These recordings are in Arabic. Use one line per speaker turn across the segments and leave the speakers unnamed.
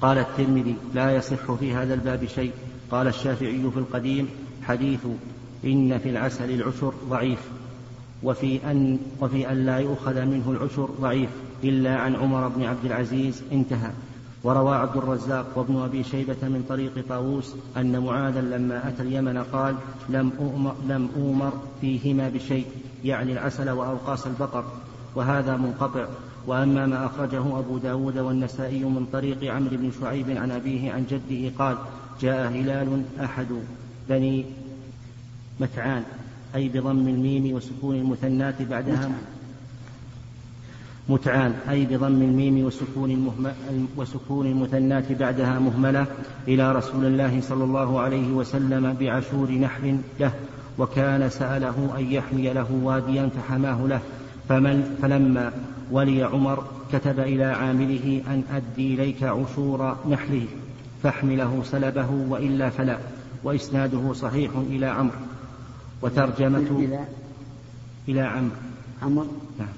قال الترمذي لا يصح في هذا الباب شيء. قال الشافعي في القديم حديث إن في العسل العشر ضعيف وفي أن, وفي أن لا يؤخذ منه العشر ضعيف إلا عن عمر بن عبد العزيز انتهى. وروى عبد الرزاق وابن أبي شيبة من طريق طاووس أن معاذا لما أتى اليمن قال لم أؤمر, لم أؤمر فيهما بشيء. يعني العسل وأوقاس البقر وهذا منقطع. وأما ما أخرجه أبو داود والنسائي من طريق عمرو بن شعيب عن أبيه عن جده قال جاء هلال أحد بني متعان أي بضم الميم وسكون المثنات بعدها متعان. أي بضم الميم وسكون, وسكون المثنات بعدها مهملة إلى رسول الله صلى الله عليه وسلم بعشور نحل له وكان سأله أن يحمي له واديا فحماه له فمن فلما ولي عمر كتب إلى عامله أن أدي إليك عشور نحله فاحمله سلبه وإلا فلا وإسناده صحيح إلى عمرو. وترجمته إلى إلى عمرو.
عمرو؟
نعم.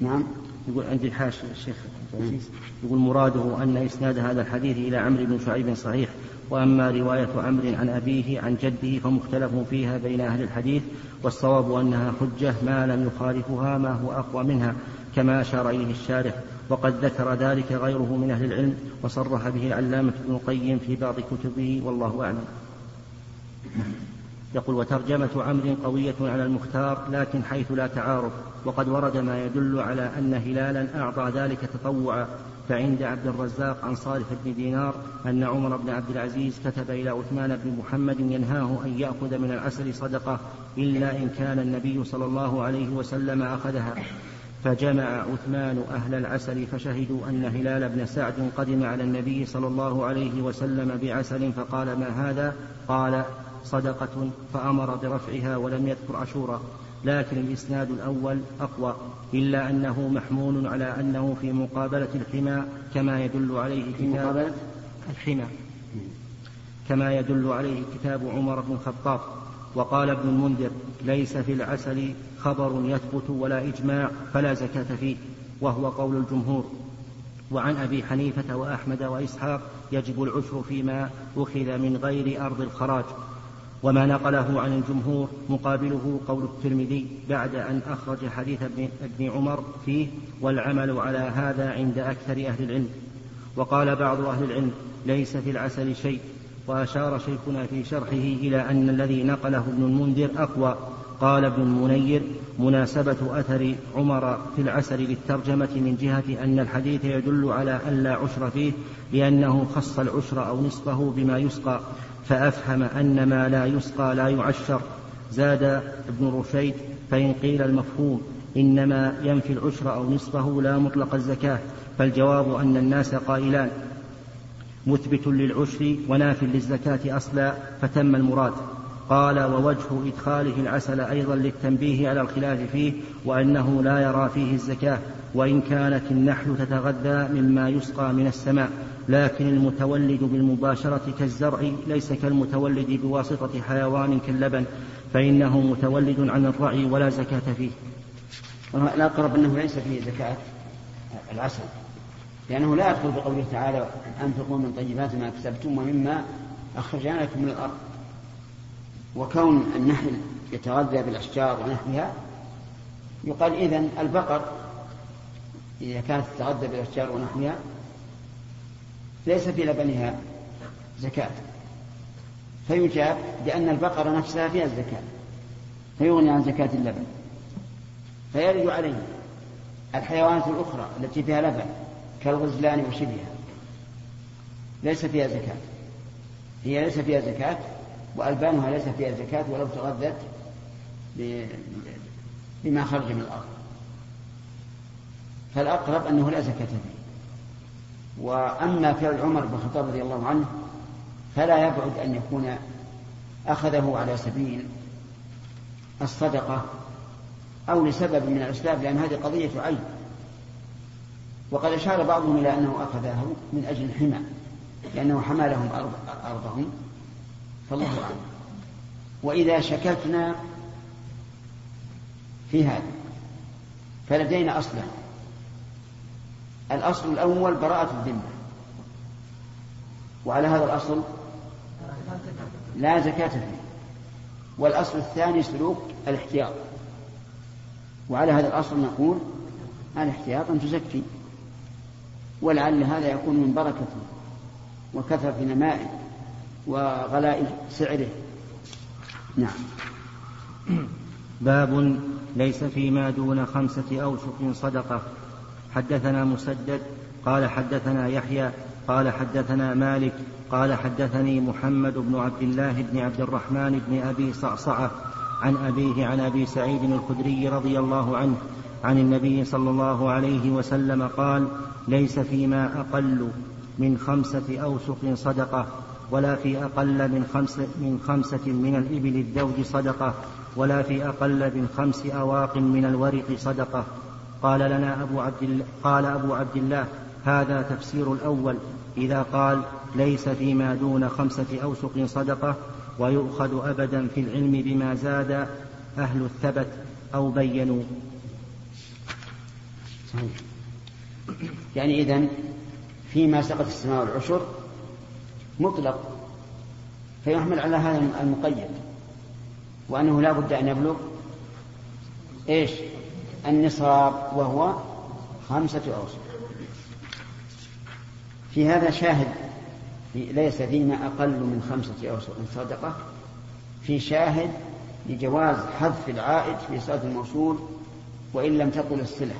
نعم.
يقول عندي حاشية الشيخ يقول مراده أن إسناد هذا الحديث إلى عمرو بن شعيب صحيح وأما رواية عمرو عن أبيه عن جده فمختلف فيها بين أهل الحديث والصواب أنها حجة ما لم يخالفها ما هو أقوى منها كما أشار إليه الشارح وقد ذكر ذلك غيره من أهل العلم وصرح به العلامة ابن القيم في بعض كتبه والله أعلم. يقول وترجمة عمرو قوية على المختار لكن حيث لا تعارض وقد ورد ما يدل على أن هلالا أعطى ذلك تطوعا. فعند عبد الرزاق عن صالح بن دينار أن عمر بن عبد العزيز كتب إلى عثمان بن محمد ينهاه أن يأخذ من العسل صدقة إلا إن كان النبي صلى الله عليه وسلم أخذها. فجمع عثمان أهل العسل فشهدوا أن هلال بن سعد قدم على النبي صلى الله عليه وسلم بعسل فقال ما هذا؟ قال صدقة فأمر برفعها ولم يذكر عشورا لكن الإسناد الأول أقوى إلا أنه محمول على أنه في مقابلة الحمى كما يدل عليه كتاب الحمى. كما يدل عليه كتاب عمر بن الخطاب وقال ابن المنذر ليس في العسل خبر يثبت ولا إجماع فلا زكاة فيه وهو قول الجمهور. وعن أبي حنيفة وأحمد وإسحاق يجب العشر فيما أخذ من غير أرض الخراج. وما نقله عن الجمهور مقابله قول الترمذي بعد أن أخرج حديث ابن, عمر فيه والعمل على هذا عند أكثر أهل العلم. وقال بعض أهل العلم ليس في العسل شيء وأشار شيخنا في شرحه إلى أن الذي نقله ابن المنذر أقوى. قال ابن المنير مناسبة أثر عمر في العسل للترجمة من جهة أن الحديث يدل على أن لا عشر فيه لأنه خص العشر أو نصفه بما يسقى. فأفهم أن ما لا يسقى لا يعشر. زاد ابن رشيد فإن قيل المفهوم إنما ينفي العشر أو نصفه لا مطلق الزكاة فالجواب أن الناس قائلان مثبت للعشر وناف للزكاة أصلا فتم المراد. قال ووجه إدخاله العسل أيضا للتنبيه على الخلاف فيه وأنه لا يرى فيه الزكاة وإن كانت النحل تتغذى مما يسقى من السماء. لكن المتولد بالمباشرة كالزرع ليس كالمتولد بواسطة حيوان كاللبن فإنه متولد عن الرعي ولا زكاة فيه.
الأقرب أنه ليس فيه زكاة العسل لأنه لا يدخل بقوله تعالى أنفقوا من طيبات ما كسبتم ومما أخرجنا لكم من الأرض. وكون النحل يتغذى بالأشجار ونحوها يقال إذن البقر إذا كانت تتغذى بالأشجار ونحوها ليس في لبنها زكاة. فيجاب بأن البقرة نفسها فيها الزكاة. فيغني عن زكاة اللبن. فيرد عليه الحيوانات الأخرى التي فيها لبن كالغزلان وشبهها. ليس فيها زكاة. هي ليس فيها زكاة وألبانها ليس فيها زكاة ولو تغذت بما خرج من الأرض. فالأقرب أنه لا زكاة فيه. وأما فعل عمر بن الخطاب رضي الله عنه فلا يبعد أن يكون أخذه على سبيل الصدقة أو لسبب من الأسباب لأن هذه قضية عين وقد أشار بعضهم إلى أنه أخذه من أجل الحمى لأنه حمى لهم أرضهم. فالله أعلم. وإذا شككنا في هذا فلدينا أصلا. الأصل الأول براءة الذمة. وعلى هذا الأصل لا زكاة فيه. والأصل الثاني سلوك الاحتياط. وعلى هذا الأصل نقول الاحتياط أن تزكي. ولعل هذا يكون من بركته وكثرة نمائه وغلاء سعره. نعم.
باب ليس فيما دون خمسة أوسق صدقة. حدثنا مسدد قال حدثنا يحيى قال حدثنا مالك قال حدثني محمد بن عبد الله بن عبد الرحمن بن أبي صعصعة عن أبيه عن أبي سعيد الخدري رضي الله عنه عن النبي صلى الله عليه وسلم قال ليس فيما أقل من خمسة أوسق صدقة ولا في أقل من خمسة من خمسة من الإبل الزوج صدقة ولا في أقل من خمس أواق من الورق صدقة. قال لنا أبو عبد الله قال أبو عبد الله هذا تفسير الأول. إذا قال ليس فيما دون خمسة أوسق صدقة ويؤخذ أبدا في العلم بما زاد أهل الثبت أو بينوا.
يعني إذن فيما سقط السماء والعشر مطلق فيحمل على هذا المقيد. وأنه لا بد أن يبلغ إيش؟ النصاب وهو خمسة أوسط. في هذا شاهد ليس فيما أقل من خمسة أوسط صدقة في شاهد لجواز حذف العائد في صلاة الموصول وإن لم تطل الصلة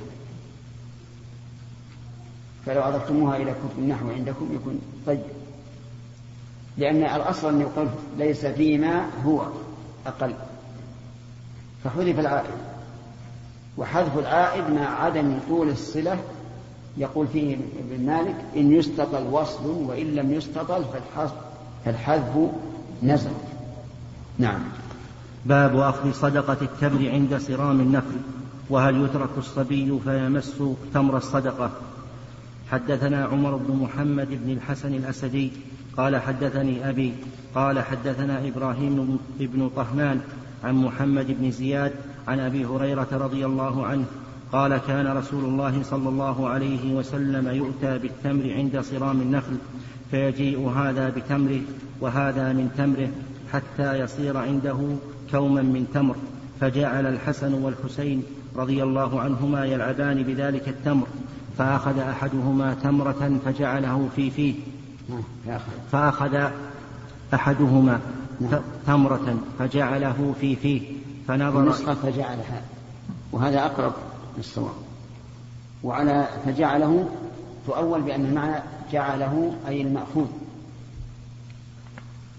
فلو أضفتموها إلى كتب النحو عندكم يكون طيب. لأن الأصل أن يقول ليس فيما هو أقل. فحذف العائد. وحذف العائد مع عدم طول الصلة. يقول فيه ابن مالك إن يستطل وصل وإن لم يستطل فالحذف نزل. نعم.
باب أخذ صدقة التمر عند صرام النخل وهل يترك الصبي فيمس تمر الصدقة؟ حدثنا عمر بن محمد بن الحسن الأسدي قال حدثني أبي قال حدثنا إبراهيم بن طهمان عن محمد بن زياد عن أبي هريرة رضي الله عنه قال كان رسول الله صلى الله عليه وسلم يؤتى بالتمر عند صرام النخل فيجيء هذا بتمره وهذا من تمره حتى يصير عنده كوما من تمر فجعل الحسن والحسين رضي الله عنهما يلعبان بذلك التمر فأخذ أحدهما تمرة فجعله في فيه فأخذ أحدهما تمرة فجعله في فيه.
فنظر النسخة فجعلها وهذا أقرب للصواب. وعلى فجعله تؤول بأن المعنى جعله أي المأخوذ.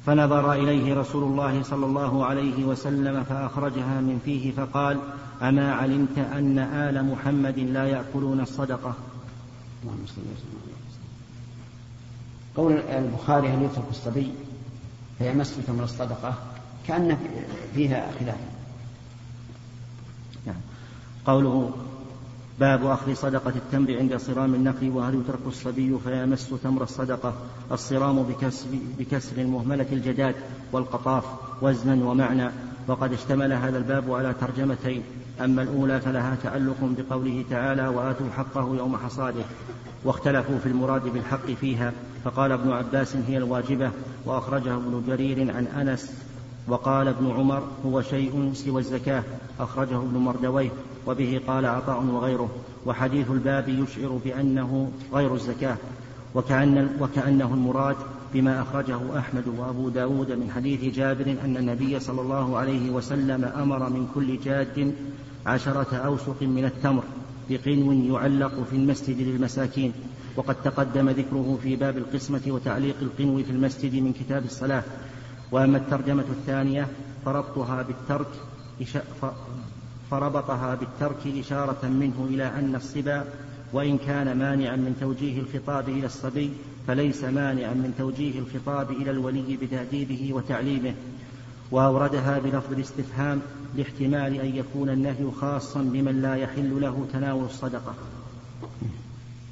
فنظر إليه رسول الله صلى الله عليه وسلم فأخرجها من فيه فقال أما علمت أن آل محمد لا يأكلون الصدقة؟
قول البخاري هل يترك الصبي فيمس تمر الصدقة؟ كأن فيها خلاف.
قوله باب أخذ صدقة التمر عند صرام النخل وهل يترك الصبي فيمس تمر الصدقة؟ الصرام بكسر, بكسر المهملة الجداد والقطاف وزنا ومعنى. وقد اشتمل هذا الباب على ترجمتين. أما الأولى فلها تعلق بقوله تعالى وآتوا حقه يوم حصاده. واختلفوا في المراد بالحق فيها. فقال ابن عباس هي الواجبة. وأخرجه ابن جرير عن أنس. وقال ابن عمر هو شيء سوى الزكاة. أخرجه ابن مردويه. وبه قال عطاء وغيره وحديث الباب يشعر بأنه غير الزكاة وكأن وكأنه المراد بما أخرجه أحمد وأبو داود من حديث جابر أن النبي صلى الله عليه وسلم أمر من كل جاد عشرة أوسق من التمر بقنو يعلق في المسجد للمساكين وقد تقدم ذكره في باب القسمة وتعليق القنو في المسجد من كتاب الصلاة وأما الترجمة الثانية فربطها بالترك فربطها بالترك إشارة منه إلى أن الصبا وإن كان مانعا من توجيه الخطاب إلى الصبي فليس مانعا من توجيه الخطاب إلى الولي بتأديبه وتعليمه. وأوردها بلفظ الاستفهام لاحتمال أن يكون النهي خاصا بمن لا يحل له تناول الصدقة.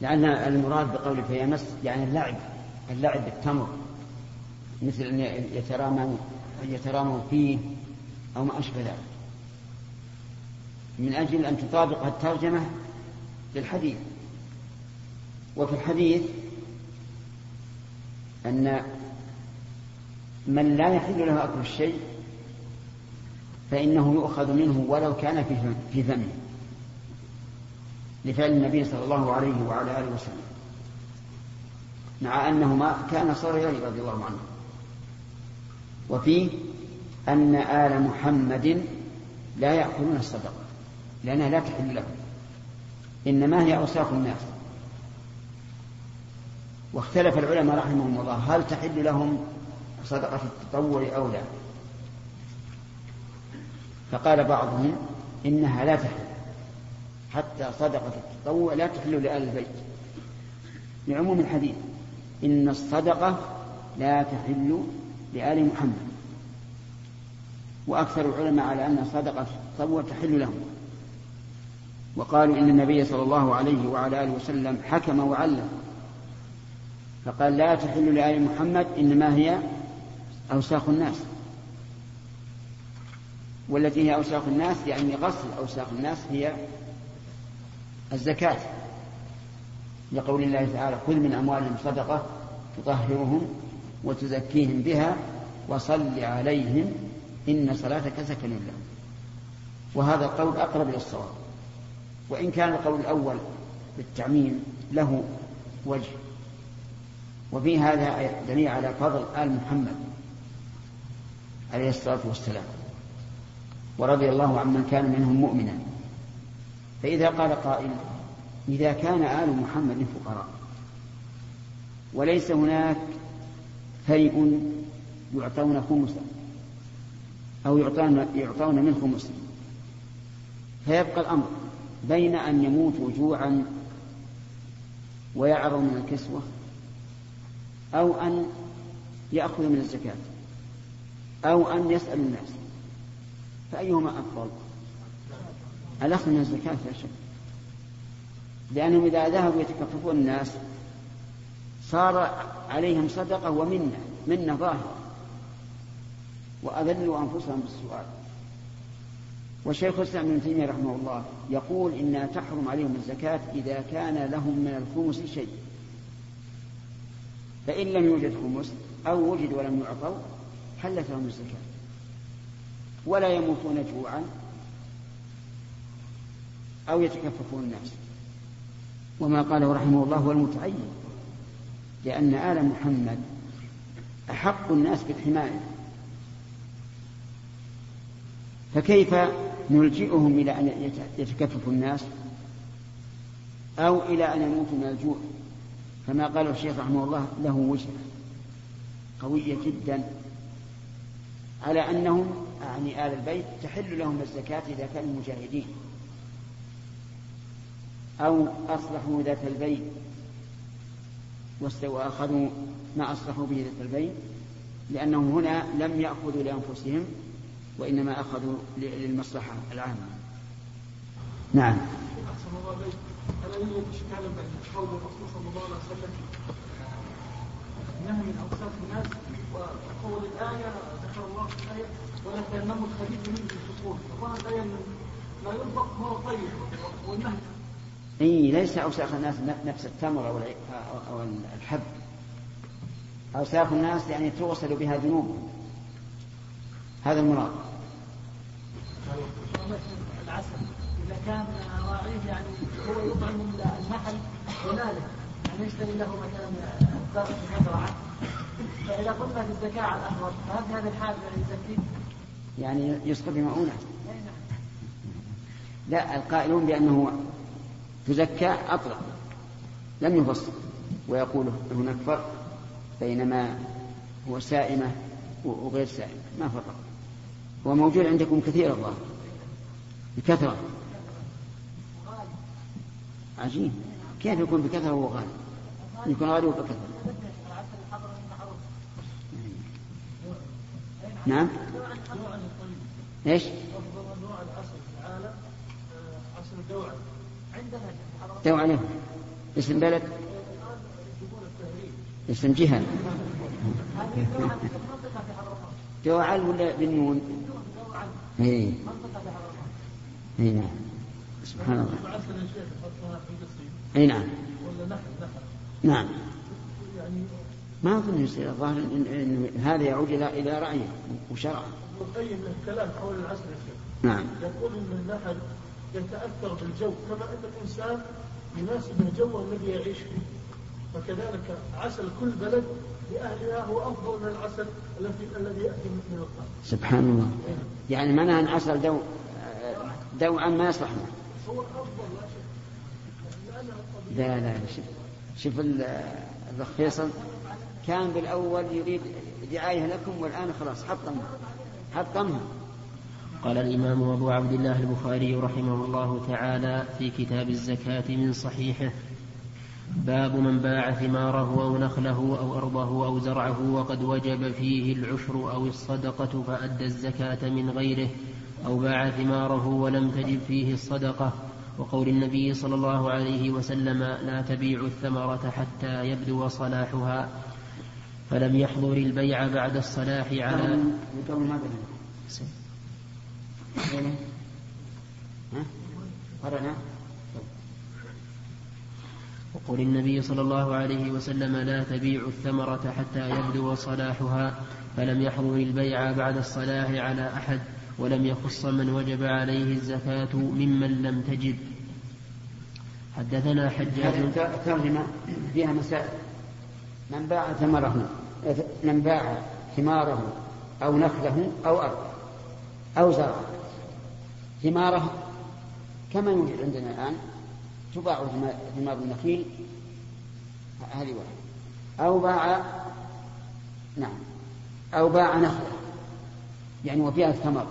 لأن المراد بقول فيمس يعني اللعب اللعب بالتمر مثل أن يتراموا يتراموا فيه أو ما أشبه ذلك. من أجل أن تطابق الترجمة للحديث وفي الحديث أن من لا يحل له أكل الشيء فإنه يؤخذ منه ولو كان في فمه لفعل النبي صلى الله عليه وعلى آله وسلم. مع أنه ما كان صغيرا رضي الله عنه. وفيه أن آل محمد لا يأكلون الصدقة. لأنها لا تحل لهم. إنما هي أوساخ الناس. واختلف العلماء رحمهم الله هل تحل لهم صدقة التطوع أو لا؟ فقال بعضهم إنها لا تحل. حتى صدقة التطوع لا تحل لآل البيت. لعموم الحديث إن الصدقة لا تحل لآل محمد. وأكثر العلماء على أن صدقة التطوع تحل لهم. وقالوا إن النبي صلى الله عليه وعلى آله وسلم حكم وعلم. فقال لا تحل لآل محمد إنما هي أوساخ الناس. والتي هي أوساخ الناس يعني غسل أوساخ الناس هي الزكاة. لقول الله تعالى خذ من أموالهم صدقة تطهرهم وتزكيهم بها وصل عليهم إن صلاتك سكن لهم. وهذا القول أقرب إلى الصواب. وإن كان القول الأول بالتعميم له وجه. وفي هذا دليل على فضل آل محمد عليه الصلاة والسلام. ورضي الله عمن كان منهم مؤمنا. فإذا قال قائل إذا كان آل محمد فقراء وليس هناك فيء يعطون خمسا أو يعطون يعطون من خمس فيبقى الأمر. بين أن يموتوا جوعا ويعروا من الكسوة أو أن يأخذ من الزكاة أو أن يسأل الناس. فأيهما أفضل؟ الأخذ من الزكاة لا شك. لأنهم إذا ذهبوا يتكففون الناس صار عليهم صدقة ومنة منة ظاهرة وأذلوا أنفسهم بالسؤال والشيخ الإسلام ابن تيمية رحمه الله يقول إنها تحرم عليهم الزكاة إذا كان لهم من الخمس شيء. فإن لم يوجد خمس أو وجد ولم يعطوا حلت لهم الزكاة. ولا يموتون جوعا أو يتكففون الناس. وما قاله رحمه الله هو المتعين لأن آل محمد أحق الناس بالحماية. فكيف نلجئهم إلى أن يتكففوا الناس أو إلى أن يموتوا من الجوع. كما قال الشيخ رحمه الله له وجهة قوية جدا على أنهم يعني آل البيت تحل لهم الزكاة إذا كانوا مجاهدين. أو أصلحوا ذات البيت وأخذوا ما أصلحوا به ذات البيت لأنهم هنا لم يأخذوا لأنفسهم وإنما أخذوا للمصلحة العامة. نعم. أحسن الله عليك ألا يوجد إشكال بين قول الرسول صلى الله عليه وسلم نهى من أوساط الناس وقول الآية ذكر الله في الآية ولا تيمموا الخبيث منه الفصول فظهر الآية لا ينطق هو طيب والنهي إي ليس أوساخ الناس نفس التمر أو أو الحب. أوساخ الناس يعني توصل بها ذنوبهم. هذا المراد.
العسل إذا كان راعيه يعني هو يطعم النحل ولاده يعني يشتري له مثلا ذره مزرعه فإذا قلنا في الزكاه على الاحوال فهل هذا الحال يعني يزكيه؟
يعني يسقط بمؤونه لا القائلون بأنه تزكى أطلق. لم يفصل. ويقول هناك فرق بين ما هو سائمة وغير سائمة. ما فرق؟ هو موجود عندكم كثير الظاهر. بكثرة. عجيب. كيف يكون بكثرة وهو غالي يكون غالي بكثرة نعم. إيش؟ دوعة له اسم بلد؟ اسم جهة. دوعل ولا بالنون؟ اي اي نعم سبحان الله اي نعم ولا نحل نحل نعم ما أظن يصير الظاهر إن, إن هذا يعود إلى إلى رأيه وشرعه.
ابن القيم له كلام حول العسل
نعم.
يقول إن النحل يتأثر بالجو كما أن الإنسان يناسب الجو الذي يعيش فيه. وكذلك عسل كل بلد لأهلها هو أفضل من العسل الذي الذي يأتي من القلب.
سبحان الله. يعني معناها أن عسل دو دوعا ما يصلح
هو أفضل
لا لا لا شوف. شوف الأخ فيصل. كان بالأول يريد دعاية لكم والآن خلاص حطمها حطمها
قال الإمام أبو عبد الله البخاري رحمه الله تعالى في كتاب الزكاة من صحيحه باب من باع ثماره أو نخله أو أرضه أو زرعه وقد وجب فيه العشر أو الصدقة فأدى الزكاة من غيره أو باع ثماره ولم تجب فيه الصدقة. وقول النبي صلى الله عليه وسلم لا تبيع الثمرة حتى يبدو صلاحها فلم يحضر البيع بعد الصلاح على وقول النبي صلى الله عليه وسلم لا تبيع الثمرة حتى يبدو صلاحها فلم يحضر البيع بعد الصلاح على أحد ولم يخص من وجب عليه الزكاة ممن لم تجب حدثنا حجاج.
الترجمة فيها مسائل. من باع ثمره من باع ثماره أو نخله أو أرض أو زرع ثماره كما يوجد عندنا الآن؟ تباع ثمار النخيل. هذه واحدة. أو باع نعم. أو باع نخلة. يعني وفيها الثمر.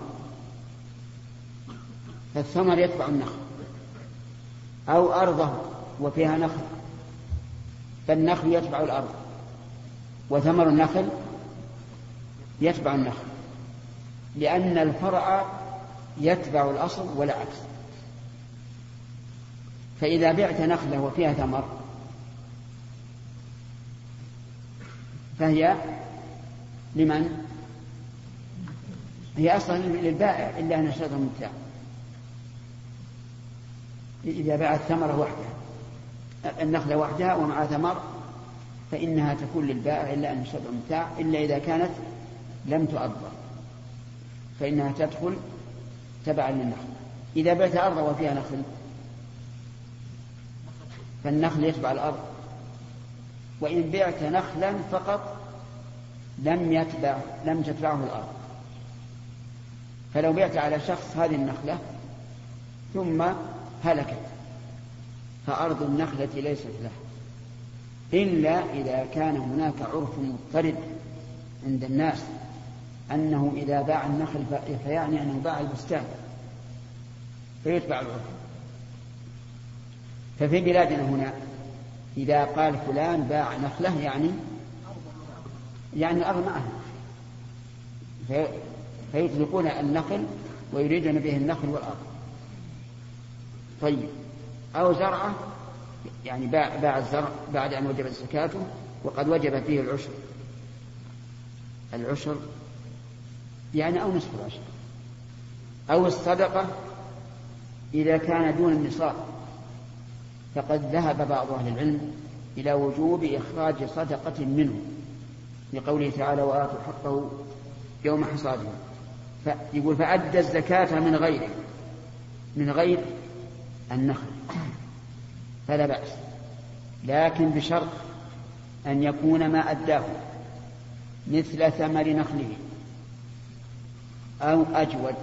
فالثمر يتبع النخل. أو أرضه وفيها نخل. فالنخل يتبع الأرض. وثمر النخل يتبع النخل. لأن الفرع يتبع الأصل ولا عكس. فإذا بعت نخلة وفيها ثمر فهي لمن؟ هي أصلا للبائع إلا أن اشترط المبتاع إذا باع الثمرة وحدها النخلة وحدها ومع ثمر فإنها تكون للبائع إلا أن يشترط المبتاع إلا إذا كانت لم تؤبر فإنها تدخل تبعا للنخل إذا بعت أرضا وفيها نخل فالنخل يتبع الأرض. وإن بعت نخلا فقط لم يتبع لم تتبعه الأرض. فلو بعت على شخص هذه النخلة ثم هلكت فأرض النخلة ليست له. إلا إذا كان هناك عرف مضطرد عند الناس أنه إذا باع النخل فيعني أنه باع البستان فيتبع العرف. ففي بلادنا هنا إذا قال فلان باع نخلة يعني يعني الأرض معه فيطلقون النخل ويريدون به النخل والأرض. طيب. أو زرعة يعني باع, باع الزرع بعد أن وجبت زكاته وقد وجب فيه العشر. العشر يعني أو نصف العشر. أو الصدقة إذا كان دون النصاب. فقد ذهب بعض أهل العلم إلى وجوب إخراج صدقة منه لقوله تعالى وآتوا حقه يوم حصاده. يقول فأدى الزكاة من غيره من غير النخل. فلا بأس. لكن بشرط أن يكون ما أداه مثل ثمر نخله أو أجود.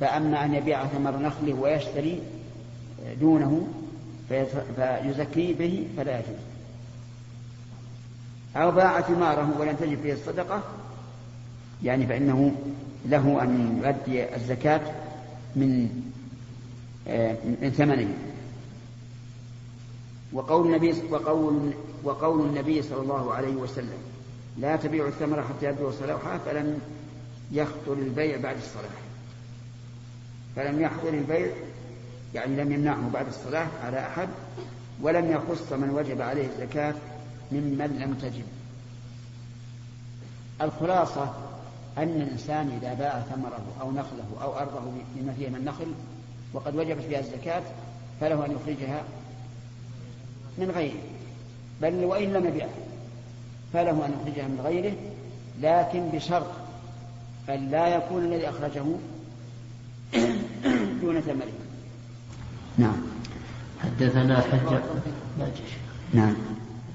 فأما أن يبيع ثمر نخله ويشتري دونه فيزكي به فلا يجوز. أو باع ثماره ولم تجد فيه الصدقة يعني فإنه له أن يؤدي الزكاة من آه، من ثمنه. وقول النبي وقول وقول النبي صلى الله عليه وسلم لا تبيع الثمرة حتى يبدو صلاحها فلم يخطر البيع بعد الصلاح. فلم يحضر البيع يعني لم يمنعه بعد الصلاة على أحد ولم يخص من وجب عليه الزكاة ممن لم تجب. الخلاصة أن الإنسان إذا باع ثمره أو نخله أو أرضه بما فيه من نخل وقد وجبت فيها الزكاة فله أن يخرجها من غيره. بل وإن لم يبيعه فله أن يخرجها من غيره لكن بشرط أن لا يكون الذي أخرجه دون ثمنه نعم.
حدثنا حجاج
نعم.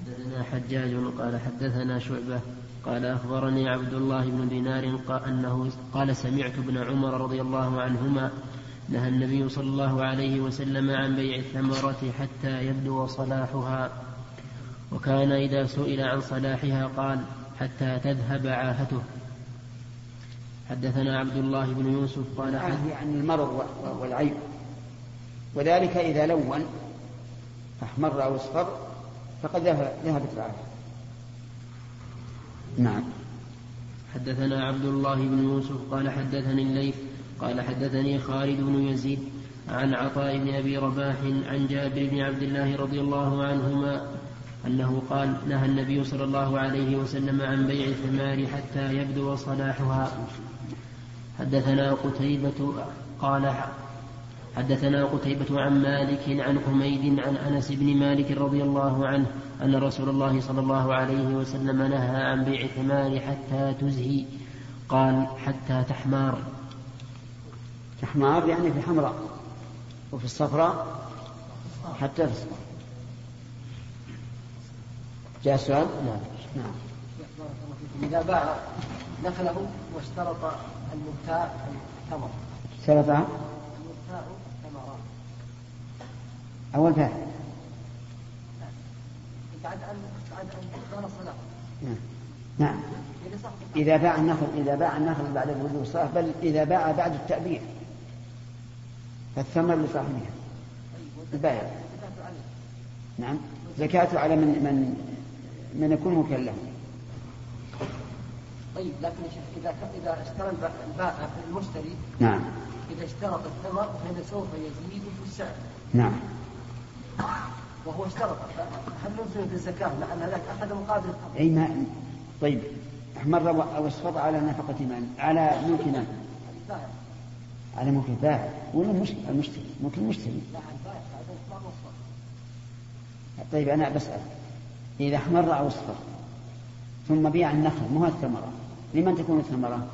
حدثنا حجاج قال حدثنا شعبة قال أخبرني عبد الله بن دينار قال أنه قال سمعت ابن عمر رضي الله عنهما نهى النبي صلى الله عليه وسلم عن بيع الثمرة حتى يبدو صلاحها. وكان إذا سئل عن صلاحها قال حتى تذهب عاهته. حدثنا عبد الله بن يوسف قال
حدث عن المرض والعيب. وذلك إذا لون أحمر أو اصفر فقد ذهبت العافية نعم.
حدثنا عبد الله بن يوسف قال حدثني الليث قال حدثني خالد بن يزيد عن عطاء بن أبي رباح عن جابر بن عبد الله رضي الله عنهما أنه قال نهى النبي صلى الله عليه وسلم عن بيع الثمار حتى يبدو صلاحها. حدثنا قتيبة قال حدثنا قتيبة عن مالك عن حميد عن أنس بن مالك رضي الله عنه أن رسول الله صلى الله عليه وسلم نهى عن بيع الثمار حتى تزهي. قال حتى تحمار.
تحمار يعني في حمراء وفي الصفراء حتى تصفر جاء السؤال؟ نعم. نعم.
إذا باع نخله واشترط المبتاع الثمر
اشترط
المبتاع ثمرات
أول فاعل.
بعد أن بعد أن صلاة
نعم. نعم. إذا باع النخل إذا باع النخل بعد الوضوء الصلاة بل إذا باع بعد التأبيع فالثمر لصاحبها. البائع نعم. زكاة على من من من يكون مكلف
طيب لكن إذا إذا اشترى البائع المشتري
نعم.
إذا اشترط الثمر فإنه سوف يزيد في السعر.
نعم.
وهو اشترط. هل نلزم بالزكاة لأن هذاك أخذ مقابل
أي ما طيب. احمر أو اصفر على نفقة من؟ على ملك من؟ على ملك البائع. ولا المشتري. ملك المشتري. طيب أنا بسأل. إذا احمر أو اصفر ثم بيع النخل مو الثمرة؟ لمن تكون الثمرة؟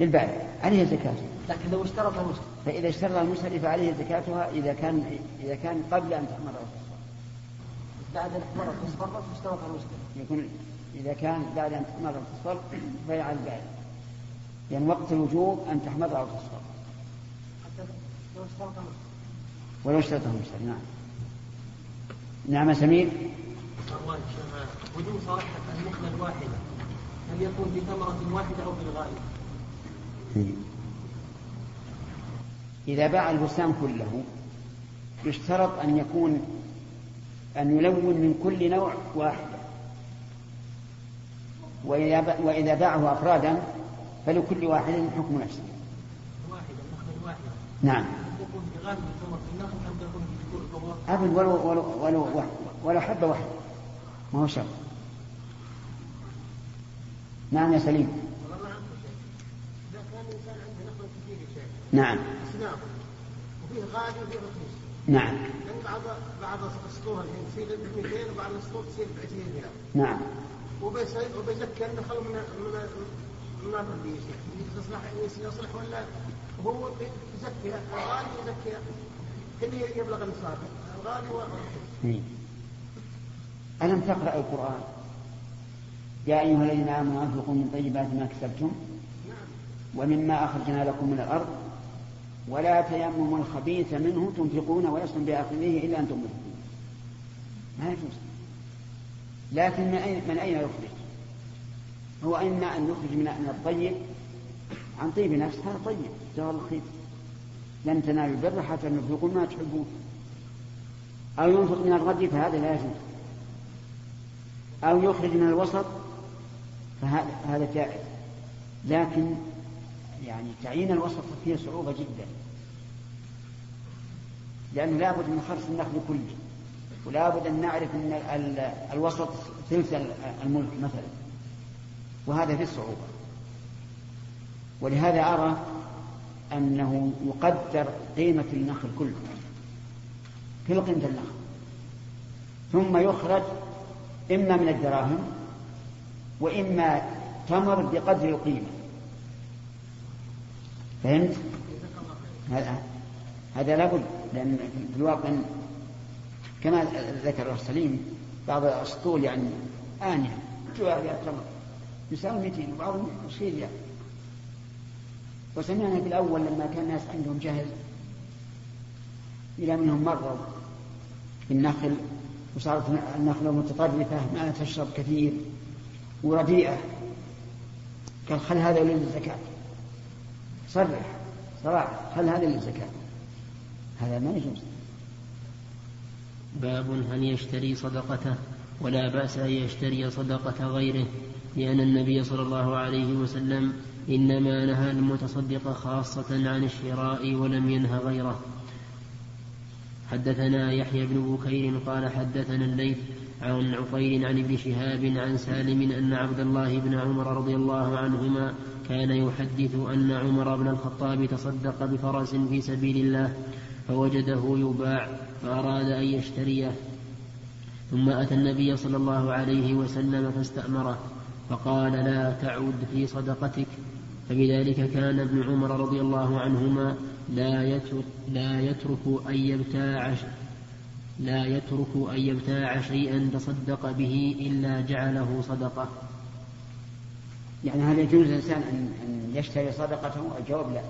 للبائع. عليه زكاة
لكن لو اشترط المشتري
فإذا اشترط المشتري فعليه زكاتها إذا كان إذا كان قبل أن تحمر أو تصفر
بعد أن احمرت واصفرت اشترط المشتري
يكون إذا كان بعد أن تحمر أو تصفر فهي على البائع لأن وقت الوجوب أن تحمر أو تصفر
حتى لو اشترط المشتري
ولو اشترط المشتري نعم. نعم سمير.
وجوب صلاحة النخلة الواحدة. هل يكون بثمرة واحدة أو بالغالب؟
إذا باع البستان كله يشترط أن يكون أن يلون من كل نوع واحدة وإذا وإذا باعه أفرادا فلكل واحد حكم نفسه.
واحدة.
نعم. أبد ولو ولو ولو ولو حبة واحدة ما هو شرط. نعم يا سليم.
إذا
نعم.
وفيه غالي وفيه رخيص.
نعم.
لأن بعض بعض السطور الحين تصير ب 200 وبعض السطور تصير ب 20 ريال.
نعم.
وبيزكي النخل من من من الربيع يصلح يصلح ولا هو يزكي الغالي يزكي كل يبلغ النصاب الغالي والرخيص.
ألم تقرأ القرآن؟ يا أيها الذين آمنوا أنفقوا من طيبات ما كسبتم ومما أخرجنا لكم من الأرض ولا تيمموا الخبيث منه تنفقون ولستم بآخذيه إلا أن تؤمنوا ما يجوز لكن من أين, من أين يخرج؟ هو إما أن يخرج من الطيب عن طيب نفس هذا طيب جزاه الله خير. لن تنالوا البر حتى تنفقوا ما تحبون. أو ينفق من الغد فهذا لا يجوز. أو يخرج من الوسط فهذا جائز. لكن يعني تعيين الوسط فيه صعوبة جدا. لأنه لابد من خرص النخل كله ولابد أن نعرف أن الوسط ثلث الملك مثلا. وهذا فيه صعوبة. ولهذا أرى أنه يقدر قيمة النخل كله كل قيمة النخل. ثم يخرج إما من الدراهم وإما تمر بقدر القيمة. فهمت؟ هذا لابد لأن في الواقع كما ذكر السليم بعض الأسطول يعني آنية جواريات تمر يساوي 200 وبعضهم 20 ريال وسمعنا في الأول لما كان الناس عندهم جهل إلى منهم مرضوا في النخل وصارت النخلة متطرفة ما تشرب كثير ورديئة. قال خل هذا للزكاة صرح. صراحة. خل هذا للزكاة هذا ما يجوز.
باب هل يشتري صدقته ولا بأس أن يشتري صدقة غيره لأن النبي صلى الله عليه وسلم إنما نهى المتصدق خاصة عن الشراء ولم ينه غيره. حدثنا يحيى بن بكير قال حدثنا الليث عن عقيل عن ابن شهاب عن سالم أن عبد الله بن عمر رضي الله عنهما كان يحدث أن عمر بن الخطاب تصدق بفرس في سبيل الله فوجده يباع فأراد أن يشتريه. ثم أتى النبي صلى الله عليه وسلم فاستأمره فقال لا تعد في صدقتك. فبذلك كان ابن عمر رضي الله عنهما لا يترك, لا يترك أن يبتاع لا يترك أن يبتاع شيئا تصدق به إلا جعله صدقة.
يعني هل يجوز الإنسان أن يشتري صدقته الجواب لا.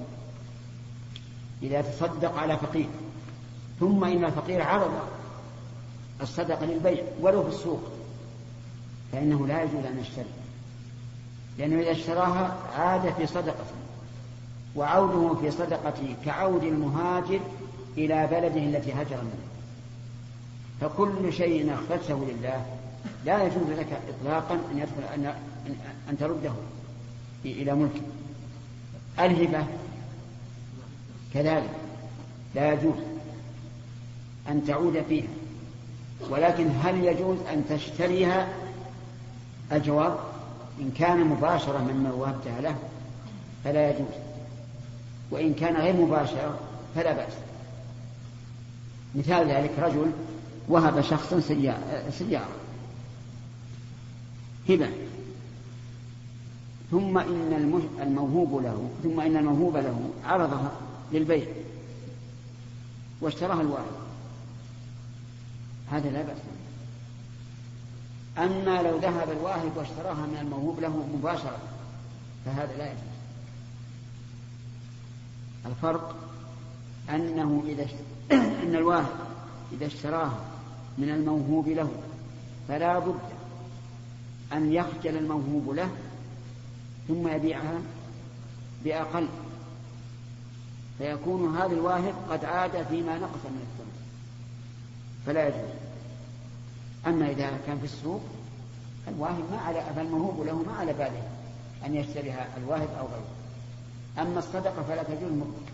إذا تصدق على فقير ثم إن الفقير عرض الصدقة للبيع ولو في السوق فإنه لا يجوز أن يشتري. لأنه إذا اشتراها عاد في صدقته وعوده في صدقته كعود المهاجر إلى بلده التي هجر منه. فكل شيء أخرجته لله لا يجوز لك إطلاقا أن يدخل أن, أن ترده إلى ملكه الهبة كذلك لا يجوز أن تعود فيها ولكن هل يجوز أن تشتريها؟ الجواب إن كان مباشرة مما وهبتها له فلا يجوز وإن كان غير مباشرة فلا بأس. مثال ذلك رجل وهب شخصا سيارة. هبة. ثم إن الموهوب له ثم إن الموهوب له عرضها للبيع. واشتراها الواحد. هذا لا بأس أما لو ذهب الواهب واشتراها من الموهوب له مباشرة فهذا لا يجوز. الفرق أنه إذا أن الواهب إذا اشتراها من الموهوب له فلا بد أن يخجل الموهوب له ثم يبيعها بأقل. فيكون هذا الواهب قد عاد فيما نقص من الثمن. فلا يجوز. أما إذا كان في السوق الواهب ما على فالموهوب له ما على باله أن يشتريها الواهب أو غيره. أما الصدقة فلا تجوز مطلقا.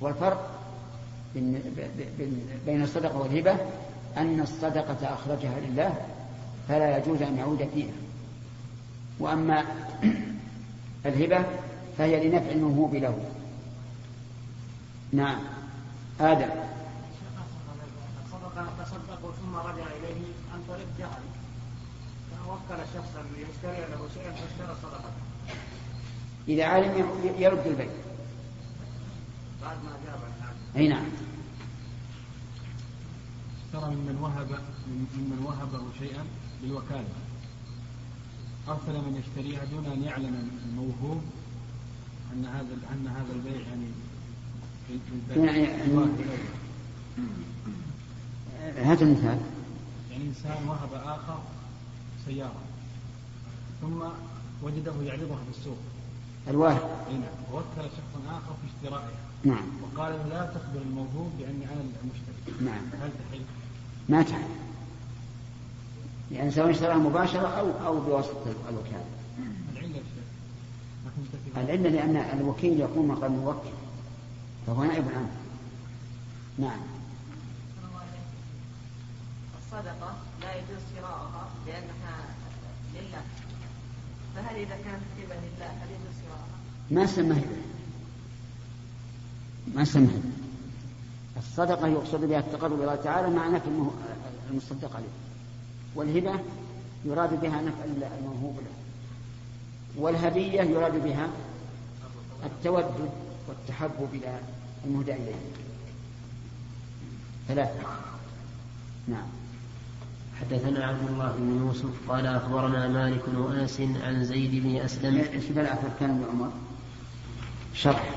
والفرق بين الصدقة والهبة أن الصدقة أخرجها لله فلا يجوز أن يعود فيها. وأما الهبة فهي لنفع الموهوب له. نعم. آدم.
تصدق ثم رجع إليه عن طريق جهل. فوكل شخصا ليشتري له شيئا فاشترى صدقة.
إذا علم يرد البيت أي نعم.
اشترى ممن وهب ممن وهبه شيئا بالوكالة. أرسل من يشتريها دون أن يعلم الموهوب أن هذا أن هذا البيع يعني
يعني هذا المثال.
يعني إنسان وهب آخر سيارة ثم وجده يعرضها في السوق.
الواهب
أي نعم. ووكل شخصا آخر في اشترائها.
نعم.
وقال له لا تخبر الموهوب بأني أنا المشتري
نعم.
هل تحل؟
ما تحل يعني سواء اشتراها مباشرة أو أو بواسطة الوكالة.
العلة
العلة لأن الوكيل يقوم مقام الموكل فهو نائب عنه نعم.
الصدقة لا يجوز شراءها لأنها لله. فهل إذا كانت هبة لله هل يجوز شراءها؟
ما سمى ما سمى الصدقة يقصد بها التقرب إلى الله تعالى مع نفع المصدق عليه. والهبة يراد بها نفع الموهوب له. والهدية يراد بها التودد والتحبب إلى المهدى إليه. ثلاثة. نعم.
حدثنا عبد الله بن يوسف قال أخبرنا مالك وانس عن زيد بن أسلم.
إيش الاثر كان ابن عمر؟ شرح.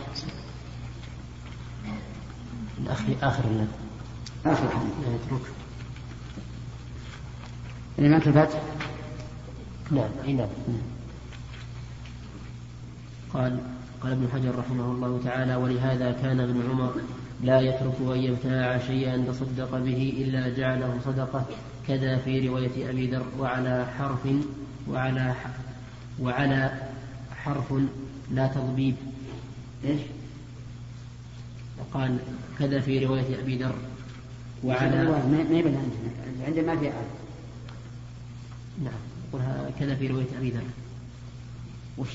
الآخر آخر له
آخر الحديث.
يترك
الإمام الفتح
نعم أي نعم. قال قال ابن حجر رحمه الله تعالى ولهذا كان ابن عمر لا يترك أن يبتاع شيئا تصدق به إلا جعله صدقة كذا في رواية أبي ذر وعلى حرف وعلى وعلى حرف لا تضبيب.
إيش؟
قال كذا في رواية أبي ذر
وعلى ما يبنى عندنا. ما في آية
نعم كذا في رواية أبي ذر.
وش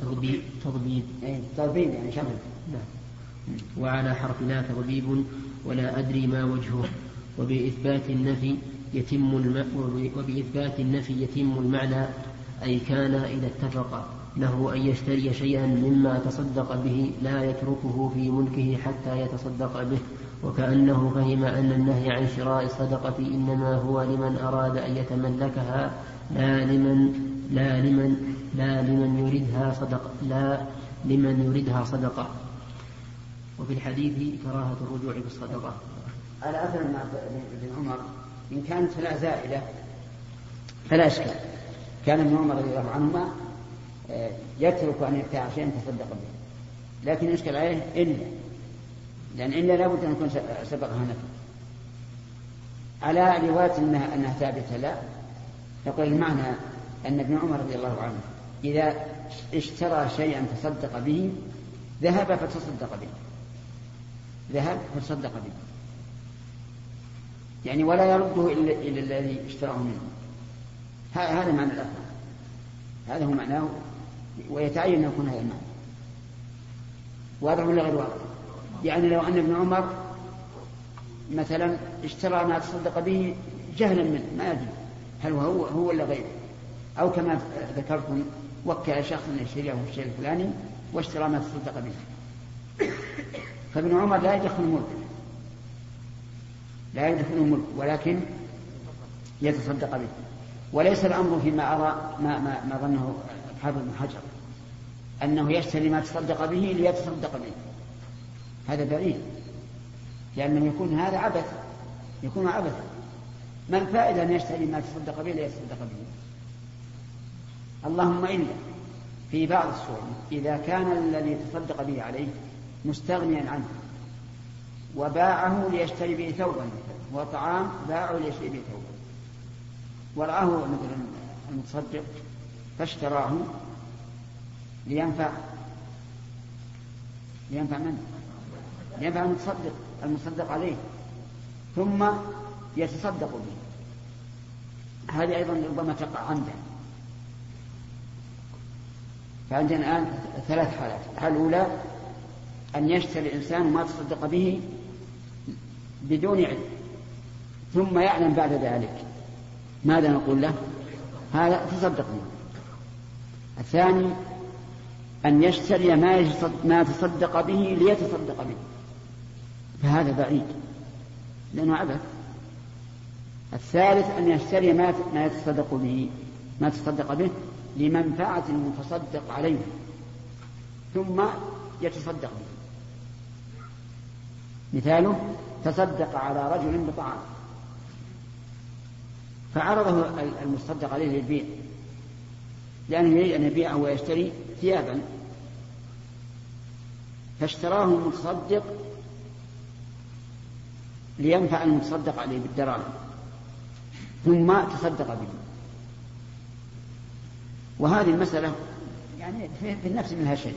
تضبيب تضبيب
اي تضبيب يعني شمل
نعم. وعلى حرف لا تضبيب ولا أدري ما وجهه. وبإثبات النفي يتم. وبإثبات النفي يتم المعنى. أي كان إذا اتفق له أن يشتري شيئا مما تصدق به لا يتركه في ملكه حتى يتصدق به وكأنه فهم أن النهي عن شراء الصدقة إنما هو لمن أراد أن يتملكها لا لمن لا لمن لا لمن يريدها صدقة لا لمن يريدها صدقة. وفي الحديث كراهة الرجوع بالصدقة.
على أثر ابن عمر إن كانت لا زائدة فلا إشكال. كان ابن عمر رضي الله عنهما آه، يترك أن يبتاع شيئا تصدق به. لكن يشكل عليه إلا لأن إلا لابد أن يكون سبقها نفي على رواية أنها, أنها ثابتة؟ لا. يقول المعنى أن ابن عمر رضي الله عنه إذا اشترى شيئا تصدق به ذهب فتصدق به. ذهب فتصدق به. يعني ولا يرده إلا, إلا الذي اشتراه منه. هذا معنى الأثر هذا هو معناه ويتعين أن يكون هذا المعنى. واضح ولا غير واضح؟ يعني لو أن ابن عمر مثلا اشترى ما تصدق به جهلا منه ما يدري هل هو هو ولا غيره. أو كما ذكرتم وكل شخص أن يشتريه الشيء الفلاني واشترى ما تصدق به. فابن عمر لا يدخل الملك لا يدخل الملك ولكن يتصدق به. وليس الأمر فيما أرى ما, ما, ما ظنه حافظ بن حجر. أنه يشتري ما تصدق به ليتصدق به. هذا بعيد لأنه يكون هذا عبث يكون عبثا. ما الفائدة أن يشتري ما تصدق به ليتصدق به؟ اللهم إلا في بعض الصور إذا كان الذي تصدق به عليه مستغنيا عنه وباعه ليشتري به ثوبا وطعام باعه ليشتري به ثوبا. ورآه مثلا المتصدق فاشتراه لينفع لينفع من؟ لينفع المتصدق المصدق عليه ثم يتصدق به. هذه أيضا ربما تقع عنده. فعندنا الآن ثلاث حالات. الحالة الأولى أن يشتري الإنسان ما تصدق به بدون علم ثم يعلم بعد ذلك. ماذا نقول له؟ هذا تصدق به الثاني أن يشتري ما, ما تصدق به ليتصدق به. فهذا بعيد لأنه عبث. الثالث أن يشتري ما ما يتصدق به ما تصدق به لمنفعة المتصدق عليه. ثم يتصدق به. مثاله تصدق على رجل بطعام. فعرضه المصدق عليه للبيع لأنه يريد أن يبيعه ويشتري ثيابا. فاشتراه المتصدق لينفع المتصدق عليه بالدراهم ثم تصدق به. وهذه المسألة يعني في النفس منها شيء.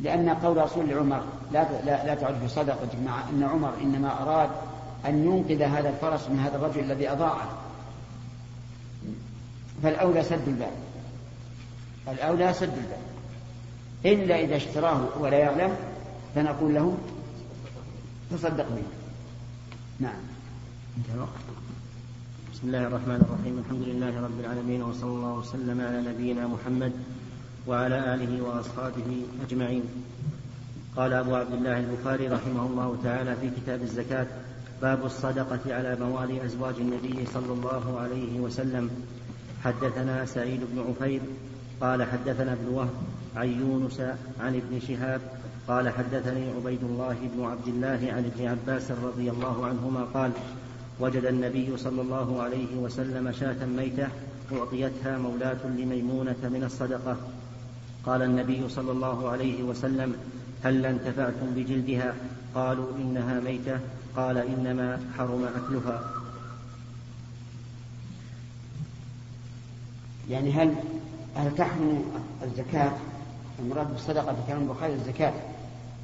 لأن قول رسول لعمر لا لا, لا تعد في صدقتك مع أن عمر إنما أراد أن ينقذ هذا الفرس من هذا الرجل الذي أضاعه. فالأولى سد الباب. الأولى سد الباب. إلا إذا اشتراه ولا يعلم فنقول له تصدق به. نعم.
بسم الله الرحمن الرحيم. الحمد لله رب العالمين وصلى الله وسلم على نبينا محمد وعلى آله وأصحابه أجمعين. قال أبو عبد الله البخاري رحمه الله تعالى في كتاب الزكاة باب الصدقة على موالي أزواج النبي صلى الله عليه وسلم. حدثنا سعيد بن عفير قال حدثنا ابن وهب عن يونس عن ابن شهاب قال حدثني عبيد الله بن عبد الله عن ابن عباس رضي الله عنهما قال وجد النبي صلى الله عليه وسلم شاة ميتة أعطيتها مولاة لميمونة من الصدقة. قال النبي صلى الله عليه وسلم هل انتفعتم بجلدها؟ قالوا إنها ميتة. قال إنما حرم أكلها.
يعني هل هل تحرم الزكاة؟ المراد بالصدقة في كلام البخاري الزكاة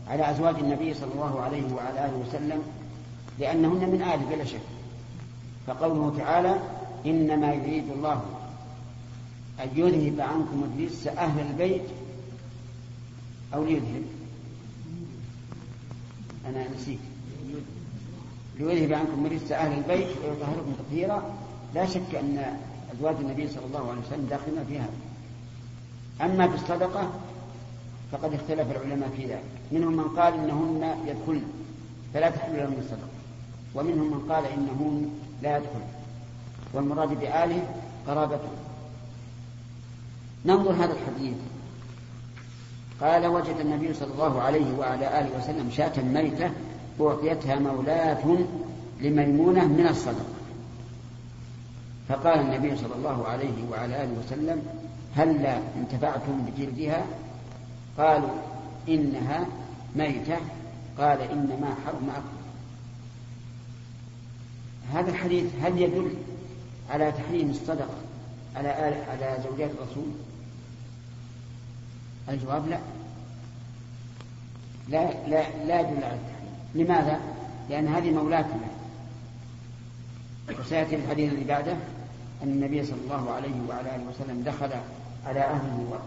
على أزواج النبي صلى الله عليه وعلى آله وسلم لأنهن من آل بلا شك. فقوله تعالى إنما يريد الله أن يذهب عنكم الرجس أهل البيت أو ليذهب. أنا نسيت. ليذهب عنكم الرجس أهل البيت ويطهركم تطهيرا. لا شك أن أزواج النبي صلى الله عليه وسلم داخلين في هذا. أما في الصدقة فقد اختلف العلماء في ذلك. منهم من قال إنهن يدخلن فلا تحل لهم الصدقة. ومنهم من قال إنهن لا يدخل والمراد بآله قرابته. ننظر هذا الحديث. قال وجد النبي صلى الله عليه وعلى آله وسلم شاة ميتة أعطيتها مولاة لميمونة من الصدقة. فقال النبي صلى الله عليه وعلى آله وسلم هلا انتفعتم بجلدها؟ قالوا إنها ميتة. قال إنما حرم أكل هذا الحديث هل يدل على تحريم الصدقة على على زوجات الرسول؟ الجواب لا. لا لا لا يدل على التحريم. لماذا؟ لأن هذه مولاة له وسيأتي الحديث اللي بعده أن النبي صلى الله عليه وعلى آله وسلم دخل على أهله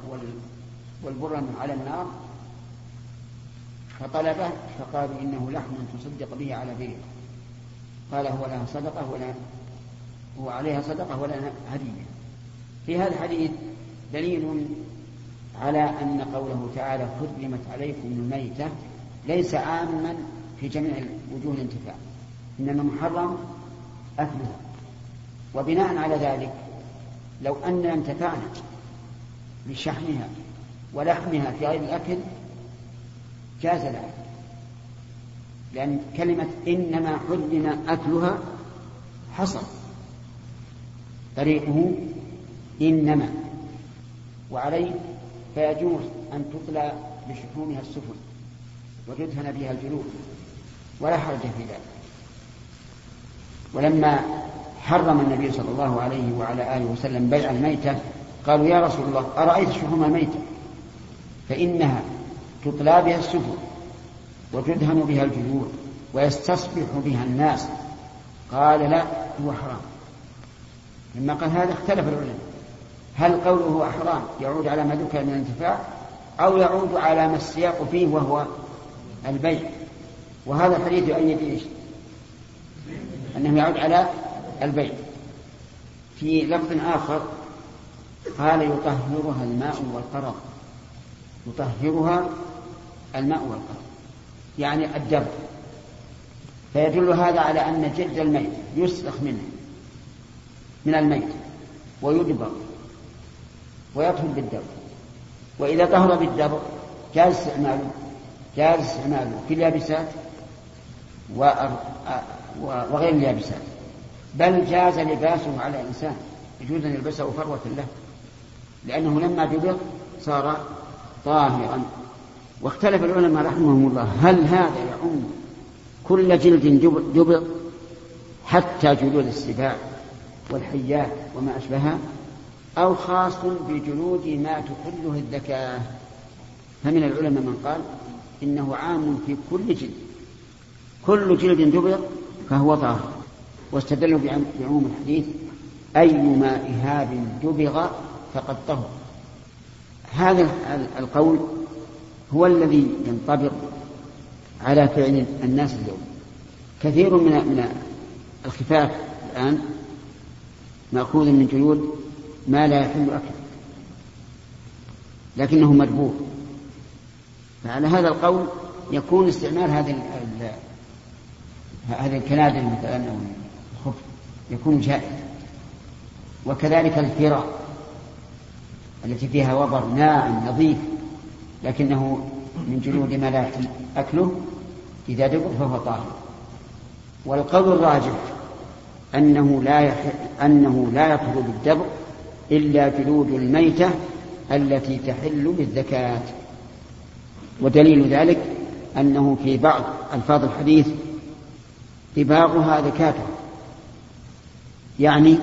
والبر على النار فطلبه فقالوا إنه لحم تصدق به على بيته قال هو لها صدقة ولا هو عليها صدقة ولا هدية. في هذا الحديث دليل على أن قوله تعالى حرمت عليكم الميتة ليس عاما في جميع وجوه الانتفاع إنما محرم أكلها. وبناء على ذلك لو أننا انتفعنا بشحمها ولحمها في غير الأكل جاز ذلك لأن كلمة إنما حرم أكلها حصل طريقه إنما. وعليه فيجوز أن تطلى بشحومها السفن وتدهن بها الجلود. ولا حرج في ذلك. ولما حرم النبي صلى الله عليه وعلى آله وسلم بيع الميتة قالوا يا رسول الله أرأيت شحوم الميتة؟ فإنها تطلى بها السفن وتدهن بها الجلود ويستصبح بها الناس. قال لا هو حرام. لما قال هذا اختلف العلماء. هل قوله حرام يعود على ما ذكر من الانتفاع أو يعود على ما السياق فيه وهو البيع؟ وهذا الحديث يؤيد إيش؟ أنه يعود على البيع. في لفظ آخر قال يطهرها الماء والقرض يطهرها الماء والقرض يعني الدم. فيدل هذا على أن جلد الميت يسلخ منه من الميت ويدبر ويطهر بالدبر وإذا طهر بالدبر جاز استعماله جاز استعماله في اليابسات وغير اليابسات بل جاز لباسه على الإنسان يجوز أن يلبسه فروة له. لأنه لما دبر صار طاهرا. واختلف العلماء رحمهم الله. هل هذا يعم كل جلد دبر حتى جلود السباع والحيات وما أشبهها؟ أو خاص بجلود ما تحله الذكاء؟ فمن العلماء من قال إنه عام في كل جلد. كل جلد دبر فهو طاهر واستدلوا بعموم الحديث أيما إهاب دبغ فقد طهر. هذا القول هو الذي ينطبق على فعل الناس اليوم. كثير من من الخفاف الآن مأخوذ من جلود ما لا يحل أكله. لكنه مدبوغ فعلى هذا القول يكون استعمال هذه هذه الكنادر مثلا أو الخف يكون جائز. وكذلك الفراء التي فيها وبر ناعم نظيف لكنه من جلود ما لا يحل أكله إذا دبر فهو طاهر. والقول الراجح أنه لا يح... أنه لا يطهر بالدبر إلا جلود الميتة التي تحل بالزكاة. ودليل ذلك أنه في بعض ألفاظ الحديث طباغها ذكاته. يعني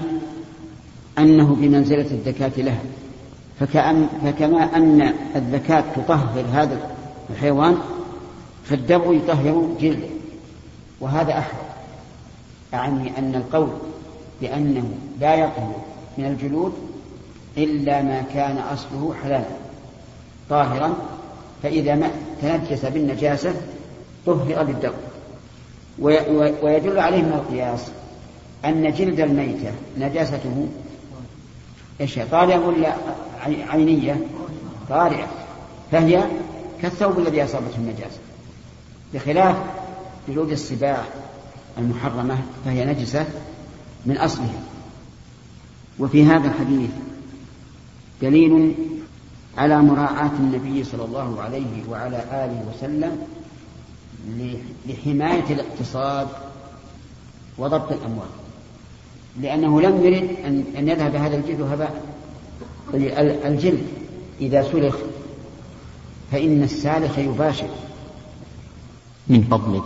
أنه بمنزلة الذكاة لها. فكأن فكما أن الذكاة تطهر هذا الحيوان فالدبغ يطهر جلده. وهذا أحد. أعني أن القول بأنه لا يطهر من الجلود إلا ما كان أصله حلالا. طاهرا فإذا ما تنجس بالنجاسة طهر بالدم. ويدل عليه من القياس أن جلد الميتة نجاسته إيش طارئة ولا عينية؟ طارئة. فهي كالثوب الذي أصابته النجاسة. بخلاف جلود السباع المحرمة فهي نجسة من أصلها. وفي هذا الحديث دليل على مراعاة النبي صلى الله عليه وعلى آله وسلم لحماية الاقتصاد وضبط الأموال. لأنه لم يرد أن يذهب هذا الجلد هباء الجلد إذا سلخ فإن السالخ يباشر.
من فضلك.